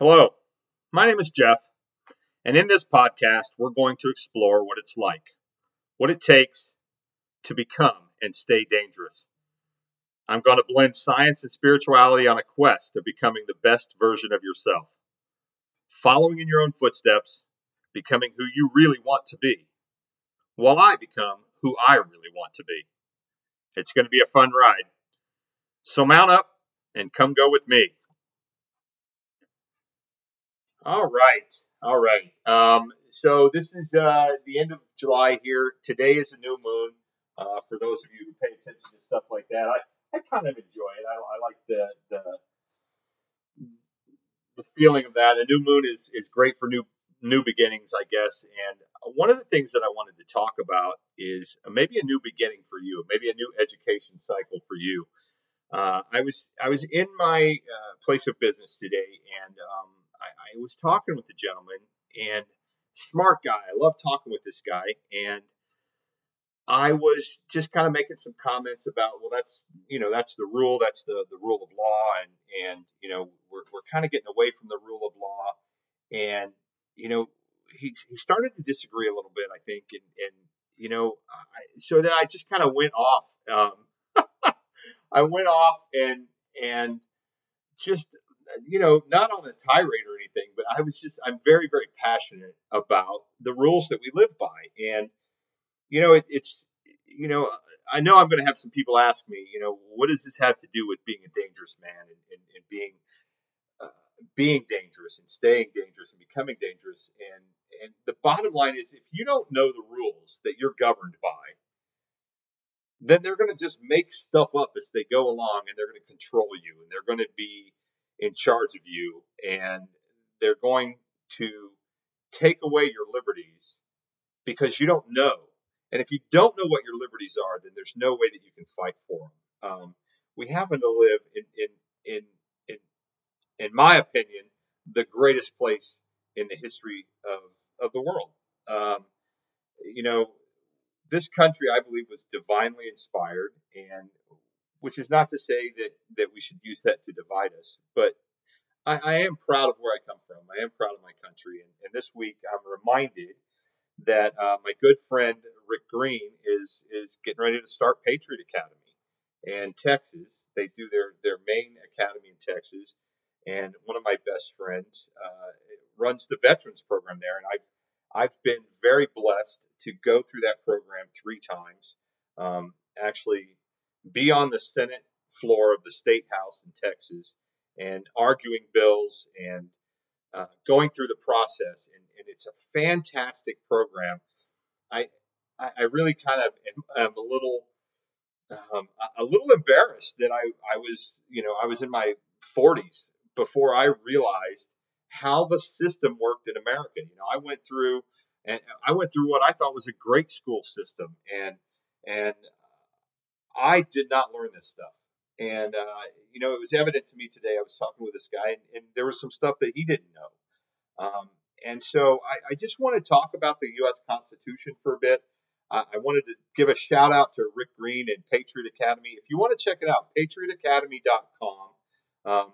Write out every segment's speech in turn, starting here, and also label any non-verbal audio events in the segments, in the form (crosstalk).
Hello, my name is Jeff, and in this podcast, we're going to explore what it's like, what it takes to become and stay dangerous. I'm going to blend science and spirituality on a quest of becoming the best version of yourself, following in your own footsteps, becoming who you really want to be, while I become who I really want to be. It's going to be a fun ride. So mount up and come go with me. All right. All right. Um, so this is uh, the end of July here. Today is a new moon. Uh, for those of you who pay attention to stuff like that, I, I kind of enjoy it. I, I like the, the the feeling of that. A new moon is is great for new new beginnings, I guess. And one of the things that I wanted to talk about is maybe a new beginning for you, maybe a new education cycle for you. Uh, I was I was in my uh, place of business today, and um, I, I was talking with the gentleman and smart guy. I love talking with this guy. And I was just kind of making some comments about, well, that's, you know, that's the rule. That's the, the rule of law. And, and, you know, we're, we're kind of getting away from the rule of law. And, you know, he, he started to disagree a little bit, I think. And, and you know, I, so then I just kind of went off. Um, (laughs) I went off and, and just you know, not on a tirade or anything, but I was just, I'm very, very passionate about the rules that we live by. And, you know, it, it's, you know, I know I'm going to have some people ask me, you know, what does this have to do with being a dangerous man and, and, and being, uh, being dangerous and staying dangerous and becoming dangerous. And, and the bottom line is if you don't know the rules that you're governed by, then they're going to just make stuff up as they go along and they're going to control you and they're going to be in charge of you and they're going to take away your liberties because you don't know. And if you don't know what your liberties are, then there's no way that you can fight for them. Um, we happen to live in, in, in, in, in my opinion, the greatest place in the history of, of the world. Um, you know, this country, I believe, was divinely inspired, and which is not to say that that we should use that to divide us, but I, I am proud of where I come from. I am proud of my country, and, and this week I'm reminded that uh, my good friend Rick Green is is getting ready to start Patriot Academy in Texas. They do their their main academy in Texas, and one of my best friends uh, runs the veterans program there, and I've I've been very blessed to go through that program three times. Um, actually, be on the Senate floor of the state house in Texas and arguing bills and uh, going through the process. And, and, it's a fantastic program. I I really kind of am, am a little um, a little embarrassed that I, I was you know I was in my 40s before I realized how the system worked in America. You know, I went through and I went through what I thought was a great school system, and and I did not learn this stuff. And, uh, you know, it was evident to me today. I was talking with this guy, and, and there was some stuff that he didn't know. Um, and so I, I, just want to talk about the U.S. Constitution for a bit. I wanted to give a shout out to Rick Green and Patriot Academy. If you want to check it out, patriotacademy.com. Um,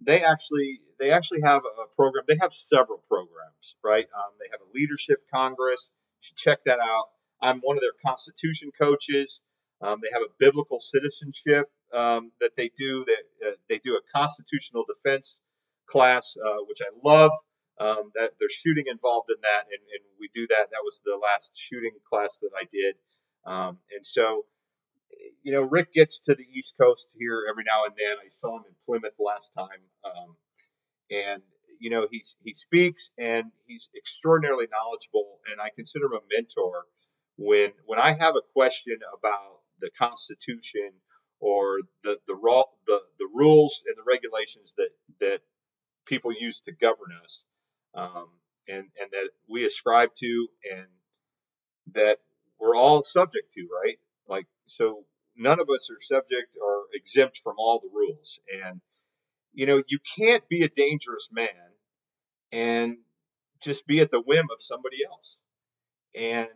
they actually they actually have a program. They have several programs, right? Um, they have a leadership congress. You should check that out. I'm one of their Constitution coaches. Um, they have a biblical citizenship um, that they do. That uh, they do a constitutional defense class, uh, which I love. Um, that there's shooting involved in that, and, and, we do that. That was the last shooting class that I did, um, and so you know Rick gets to the East Coast here every now and then. I saw him in Plymouth last time, um, and you know he's he speaks and he's extraordinarily knowledgeable, and I consider him a mentor. When when I have a question about the Constitution or the the, raw, the the rules and the regulations that that people use to govern us, um, and and that we ascribe to, and that we're all subject to, right? Like so, none of us are subject or exempt from all the rules, and you know you can't be a dangerous man and just be at the whim of somebody else, and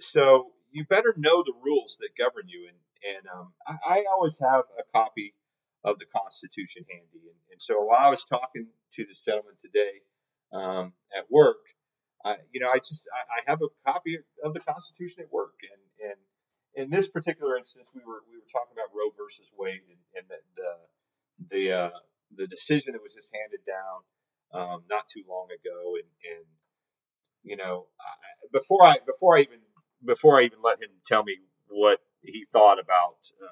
so you better know the rules that govern you. And and um, I, I, always have a copy of the Constitution handy. And, and so while I was talking to this gentleman today um, at work, I, you know, I just I, I, have a copy of the Constitution at work, and and in this particular instance, we were we were talking about Roe versus Wade and, and the the the, uh, the decision that was just handed down um, not too long ago, and and you know, I, before I before I even before I even let him tell me what he thought about uh,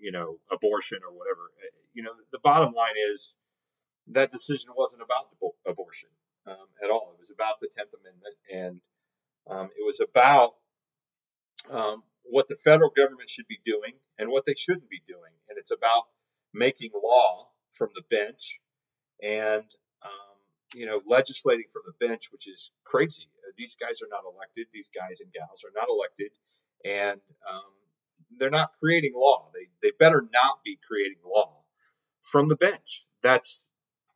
you know abortion or whatever, you know, the bottom line is that decision wasn't about abortion um, at all. It was about the Tenth Amendment, and um, it was about um, what the federal government should be doing and what they shouldn't be doing, and it's about making law from the bench and you know legislating from the bench, which is crazy. Uh, these guys are not elected. These guys and gals are not elected, and um, they're not creating law. They they better not be creating law from the bench. That's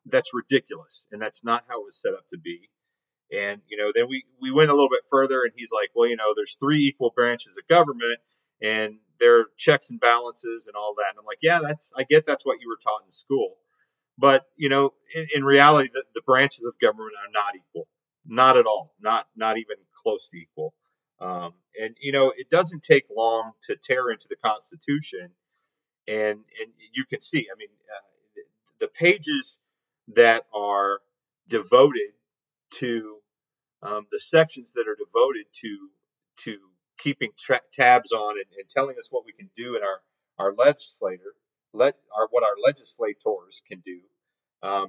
that's ridiculous, and that's not how it was set up to be. And you know, then we we went a little bit further, and he's like, well, you know, there's three equal branches of government, and there are checks and balances and all that. And I'm like, yeah, that's I get that's what you were taught in school, but you know, in, in reality, the, the branches of government are not equal, not at all, not not even close to equal. Um, and you know, it doesn't take long to tear into the Constitution, and and you can see, I mean, uh, the pages that are devoted to um, the sections that are devoted to to keeping tra- tabs on and, and, telling us what we can do in our our legislator, let our what our legislators can do, um,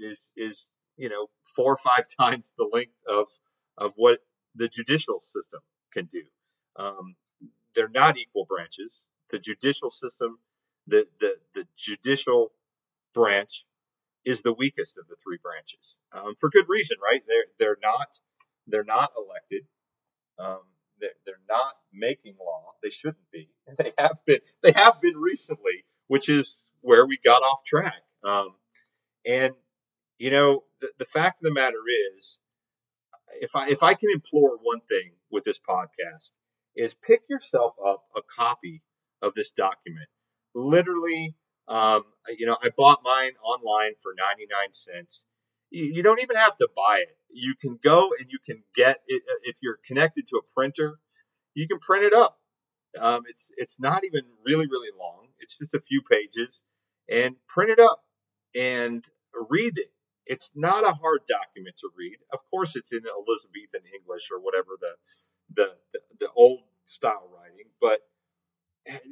is is you know four or five (laughs) times the length of of what the judicial system can do. Um, they're not equal branches. The judicial system, the the the judicial branch is the weakest of the three branches um, for good reason, right? They're they're not they're not elected. Um, they're, they're not making law. They shouldn't be. And (laughs) they have been. They have been recently, which is where we got off track. Um, and you know, the, the fact of the matter is, if I if I can implore one thing with this podcast, is pick yourself up a copy of this document. Literally um, you know, I bought mine online for 99 cents. You, you don't even have to buy it. You can go and you can get it uh, if you're connected to a printer. You can print it up. Um, it's it's not even really really long. It's just a few pages, and print it up and read it. It's not a hard document to read. Of course, it's in Elizabethan English or whatever the the, the, the old style writing, but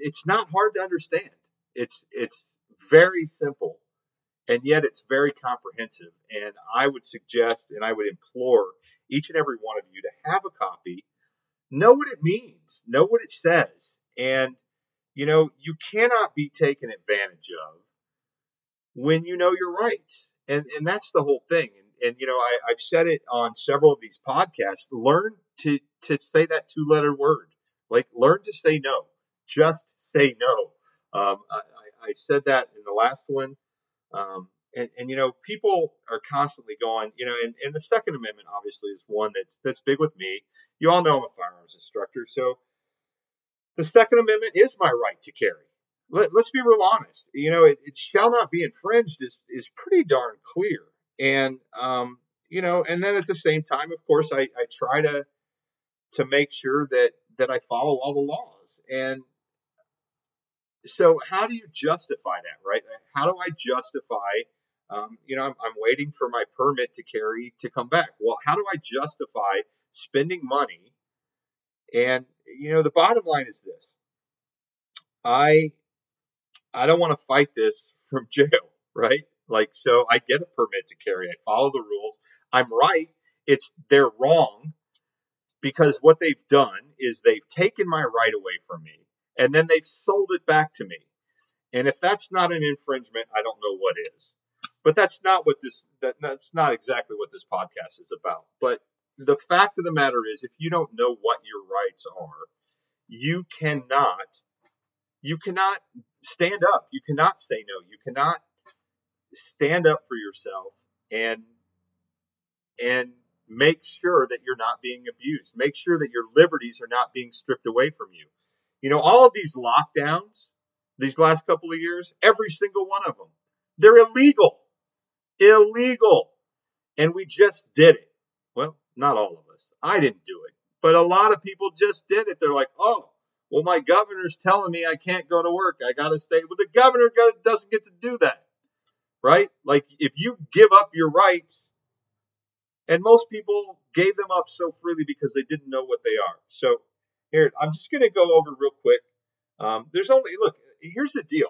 it's not hard to understand. It's it's very simple, and yet it's very comprehensive. And I would suggest and I would implore each and every one of you to have a copy, know what it means, know what it says, and you know you cannot be taken advantage of when you know your rights, and and that's the whole thing. And, and you know I, I've said it on several of these podcasts. Learn to to say that two letter word. Like learn to say no. Just say no. Um, I, I, said that in the last one. Um, and, and, you know, people are constantly going, you know, and, and the Second Amendment obviously is one that's that's big with me. You all know I'm a firearms instructor, so the Second Amendment is my right to carry. Let, us be real honest. You know, it, it, shall not be infringed is is pretty darn clear. And um, you know, and then at the same time, of course, I, I try to to make sure that that I follow all the laws. And so how do you justify that, right? How do I justify, um, you know, I'm, I'm waiting for my permit to carry to come back. Well, how do I justify spending money? And you know, the bottom line is this: I I don't want to fight this from (laughs) jail, right? Like, so I get a permit to carry. I follow the rules. I'm right. It's they're wrong because what they've done is they've taken my right away from me and then they've sold it back to me. And if that's not an infringement, I don't know what is. But that's not what this that, that's not exactly what this podcast is about. But the fact of the matter is if you don't know what your rights are, you cannot you cannot stand up. You cannot say no. You cannot stand up for yourself and and make sure that you're not being abused. Make sure that your liberties are not being stripped away from you. You know, all of these lockdowns, these last couple of years? Every single one of them. They're illegal. Illegal. And we just did it. Well, not all of us. I didn't do it. But a lot of people just did it. They're like, oh, well, my governor's telling me I can't go to work. I got to stay. Well, the governor doesn't get to do that, right? Like, if you give up your rights, and most people gave them up so freely because they didn't know what they are. So, here, I'm just going to go over real quick. Um, there's only, look, here's the deal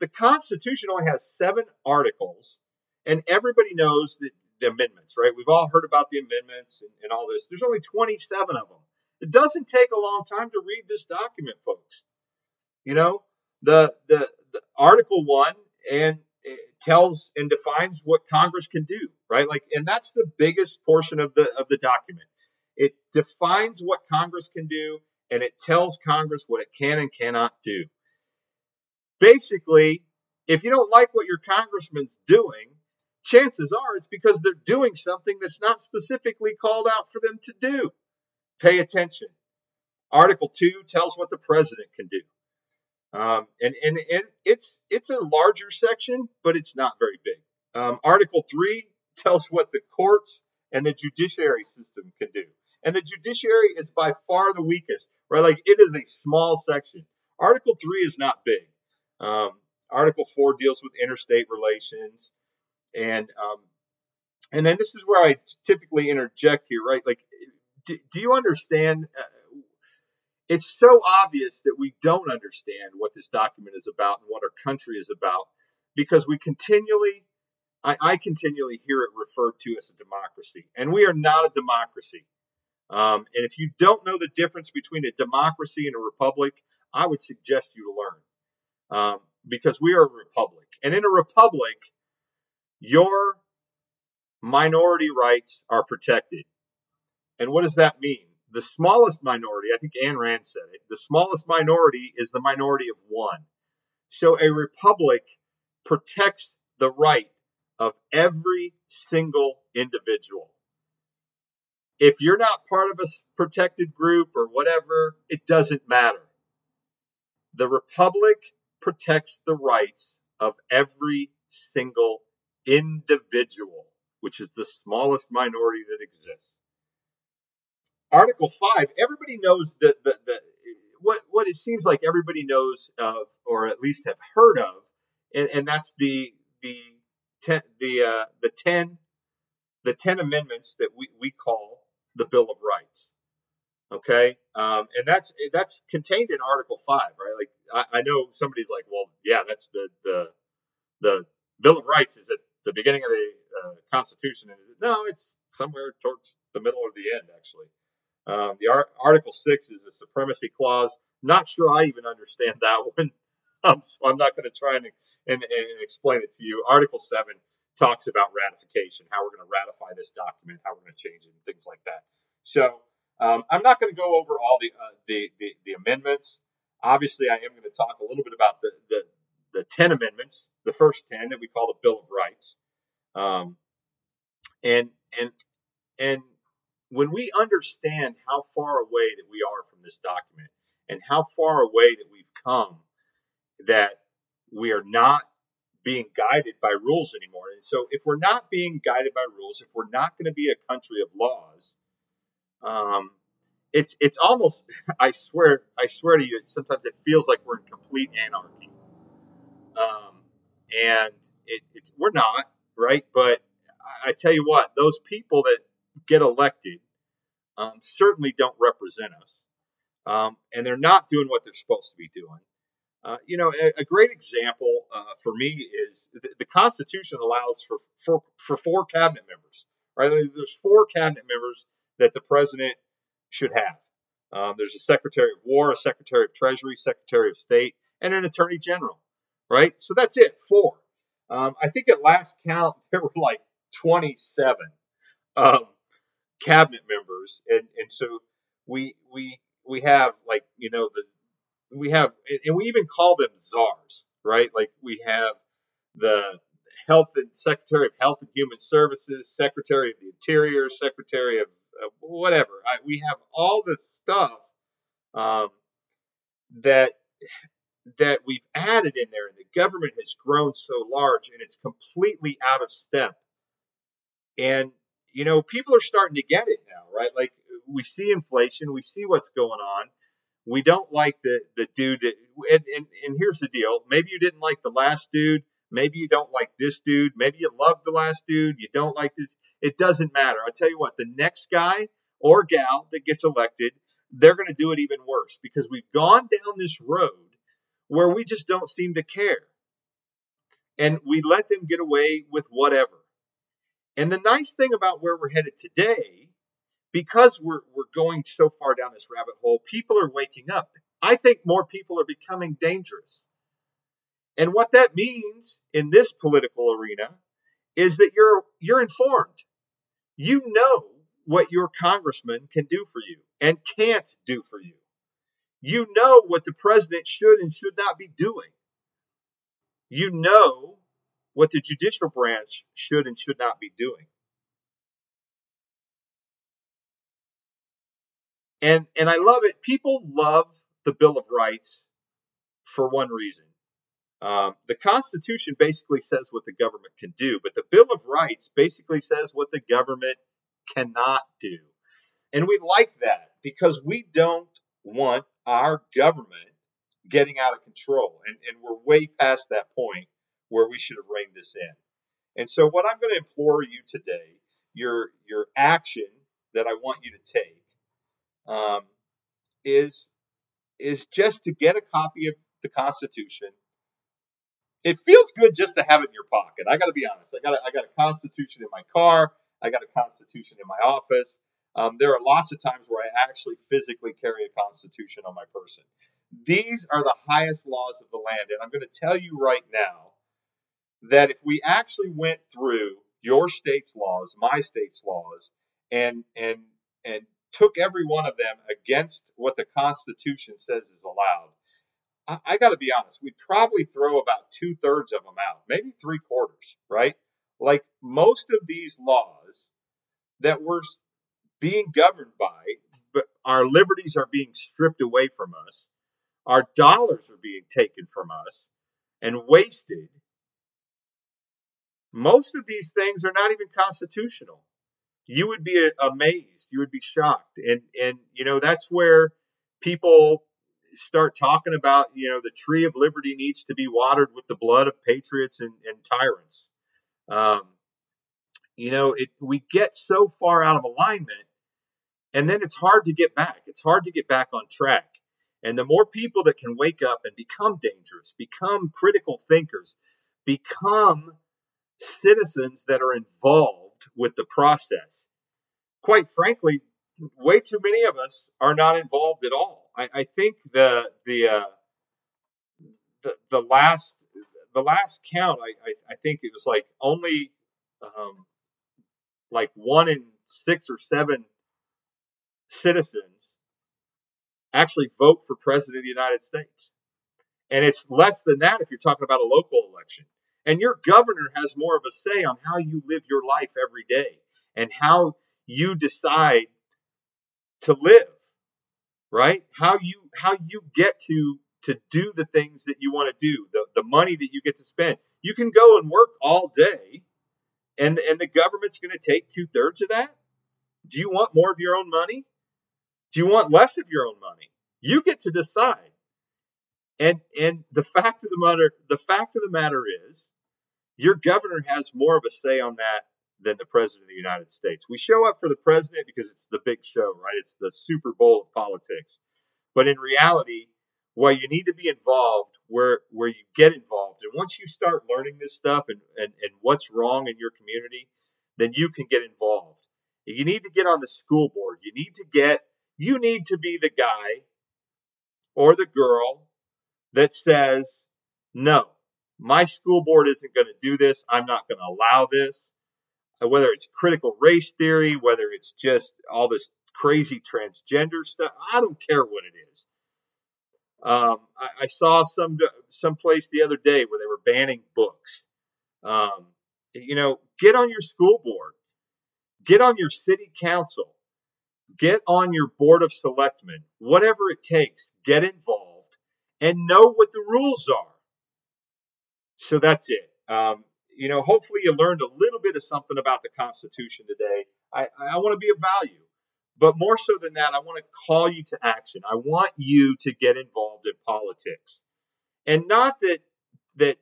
the Constitution only has seven articles, and everybody knows that the amendments, right? We've all heard about the amendments and, and all this. There's only 27 of them. It doesn't take a long time to read this document, folks. You know, the the, the Article One and tells and defines what Congress can do, right? Like, and that's the biggest portion of the of the document. It defines what Congress can do, and it tells Congress what it can and cannot do. Basically, if you don't like what your congressman's doing, chances are it's because they're doing something that's not specifically called out for them to do. Pay attention. Article 2 tells what the president can do. Um, and, and, and it's it's a larger section, but it's not very big. Um, Article 3 tells what the courts and the judiciary system can do. And the judiciary is by far the weakest, right? Like it is a small section. Article 3 is not big. Um, Article 4 deals with interstate relations. And um, and then this is where I typically interject here, right? Like do, do you understand? Uh, it's so obvious that we don't understand what this document is about and what our country is about because we continually, I, I continually hear it referred to as a democracy, and we are not a democracy. Um, and if you don't know the difference between a democracy and a republic, I would suggest you to learn um, because we are a republic. And in a republic, your minority rights are protected. And what does that mean? The smallest minority, I think Ayn Rand said it, the smallest minority is the minority of one. So a republic protects the right of every single individual. If you're not part of a protected group or whatever, it doesn't matter. The republic protects the rights of every single individual, which is the smallest minority that exists. Article five, everybody knows that the, the what what it seems like everybody knows of, or at least have heard of, and, and that's the the ten, the uh, the ten the ten amendments that we, we call the Bill of Rights. Okay, um, and that's that's contained in Article Five, right? Like I, I know somebody's like, well, yeah, that's the the the Bill of Rights is at the beginning of the uh, Constitution, and no, it's somewhere towards the middle or the end, actually. Um, the Ar- Article 6 is the supremacy clause. Not sure I even understand that (laughs) one, um, so I'm not going to try and, and, and explain it to you. Article 7 talks about ratification, how we're going to ratify this document, how we're going to change it, and things like that. So um, I'm not going to go over all the, uh, the, the, the amendments. Obviously, I am going to talk a little bit about the, the, the 10 amendments, the first 10 that we call the Bill of Rights. Um, and and and when we understand how far away that we are from this document and how far away that we've come, that we are not being guided by rules anymore. And so, if we're not being guided by rules, if we're not going to be a country of laws, um, it's it's almost (laughs) I swear I swear to you, sometimes it feels like we're in complete anarchy. Um, and it, it's we're not right, but I tell you what, those people that get elected um, certainly don't represent us. Um, and they're not doing what they're supposed to be doing. Uh, you know, a, a great example uh, for me is the, the, Constitution allows for, for, for four cabinet members, right? There's four cabinet members that the president should have. Um, there's a Secretary of War, a Secretary of Treasury, Secretary of State, and an Attorney General, right? So that's it, four. Um, I think at last count (laughs) there were like 27 um, cabinet members, and and so we we we have like you know the we have and we even call them czars, right? Like we have the health and secretary of health and human services, secretary of the interior, secretary of uh, whatever. I, we have all this stuff um, that that we've added in there, and the government has grown so large, and it's completely out of step. And you know, people are starting to get it now, right? Like we see inflation, we see what's going on. We don't like the the dude that, and, and, and here's the deal: maybe you didn't like the last dude, maybe you don't like this dude, maybe you love the last dude, you don't like this. It doesn't matter. I'll tell you what: the next guy or gal that gets elected, they're going to do it even worse because we've gone down this road where we just don't seem to care. And we let them get away with whatever. And the nice thing about where we're headed today, because we're, we're going so far down this rabbit hole, people are waking up. I think more people are becoming dangerous. And what that means in this political arena is that you're you're informed. You know what your congressman can do for you and can't do for you. You know what the president should and should not be doing. You know what the judicial branch should and should not be doing. And and I love it. People love the Bill of Rights for one reason. Um, the Constitution basically says what the government can do, but the Bill of Rights basically says what the government cannot do. And we like that because we don't want our government getting out of control. And, and we're way past that point where we should have reined this in. And so, what I'm going to implore you today, your, your action that I want you to take, um, is, is just to get a copy of the Constitution. It feels good just to have it in your pocket. I got to be honest. I got a, I got a Constitution in my car. I got a Constitution in my office. Um, there are lots of times where I actually physically carry a Constitution on my person. These are the highest laws of the land. And I'm going to tell you right now that if we actually went through your state's laws, my state's laws, and, and, and took every one of them against what the Constitution says is allowed, I, I got to be honest, we'd probably throw about two thirds of them out, maybe three quarters, right? Like most of these laws that we're being governed by, but our liberties are being stripped away from us, our dollars are being taken from us and wasted. Most of these things are not even constitutional. You would be amazed, you would be shocked. And and you know that's where people start talking about, you know, the tree of liberty needs to be watered with the blood of patriots and, and tyrants. Um, you know, it, we get so far out of alignment, and then it's hard to get back. It's hard to get back on track. And the more people that can wake up and become dangerous, become critical thinkers, become citizens that are involved with the process. Quite frankly, way too many of us are not involved at all. I, I think the the, uh, the the last the last count, I, I, I think it was like only um, like one in six or seven citizens actually vote for president of the United States. And it's less than that if you're talking about a local election. And your governor has more of a say on how you live your life every day and how you decide to live, right? How you how you get to to do the things that you want to do, the, the money that you get to spend. You can go and work all day and, and the government's going to take two thirds of that. Do you want more of your own money? Do you want less of your own money? You get to decide. And and the fact of the matter the fact of the matter is your governor has more of a say on that than the president of the United States. We show up for the president because it's the big show, right? It's the Super Bowl of politics. But in reality, where you need to be involved where where you get involved and once you start learning this stuff and, and, and what's wrong in your community then you can get involved you need to get on the school board you need to get you need to be the guy or the girl that says no my school board isn't going to do this. I'm not going to allow this. Whether it's critical race theory whether it's just all this crazy transgender stuff i don't care what it is. Um, I, I, saw some some place the other day where they were banning books. Um, you know, get on your school board, get on your city council, get on your board of selectmen, whatever it takes. Get involved and know what the rules are. So that's it. Um, you know, hopefully you learned a little bit of something about the Constitution today. I, I want to be of value. But more so than that, I want to call you to action. I want you to get involved in politics. And not that that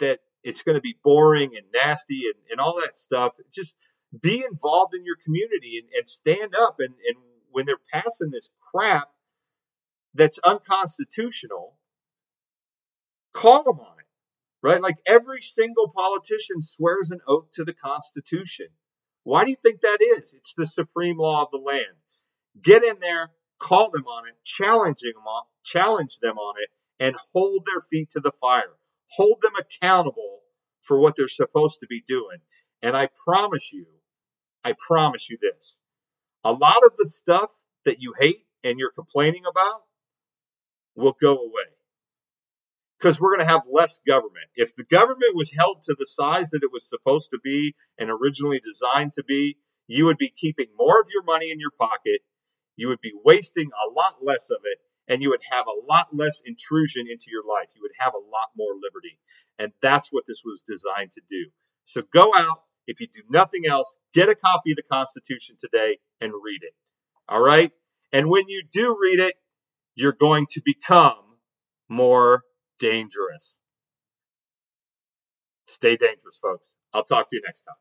that it's going to be boring and nasty and, and all that stuff. Just be involved in your community and, and stand up and, and when they're passing this crap that's unconstitutional, call them on it. Right? Like every single politician swears an oath to the Constitution. Why do you think that is? It's the supreme law of the land. Get in there, call them on it, challenging them on, challenge them on it, and hold their feet to the fire. Hold them accountable for what they're supposed to be doing. And I promise you, I promise you this. A lot of the stuff that you hate and you're complaining about will go away because we're going to have less government. If the government was held to the size that it was supposed to be and originally designed to be, you would be keeping more of your money in your pocket. You would be wasting a lot less of it, and you would have a lot less intrusion into your life. You would have a lot more liberty. And that's what this was designed to do. So go out. If you do nothing else, get a copy of the Constitution today and read it. All right? And when you do read it, you're going to become more dangerous. Stay dangerous, folks. I'll talk to you next time.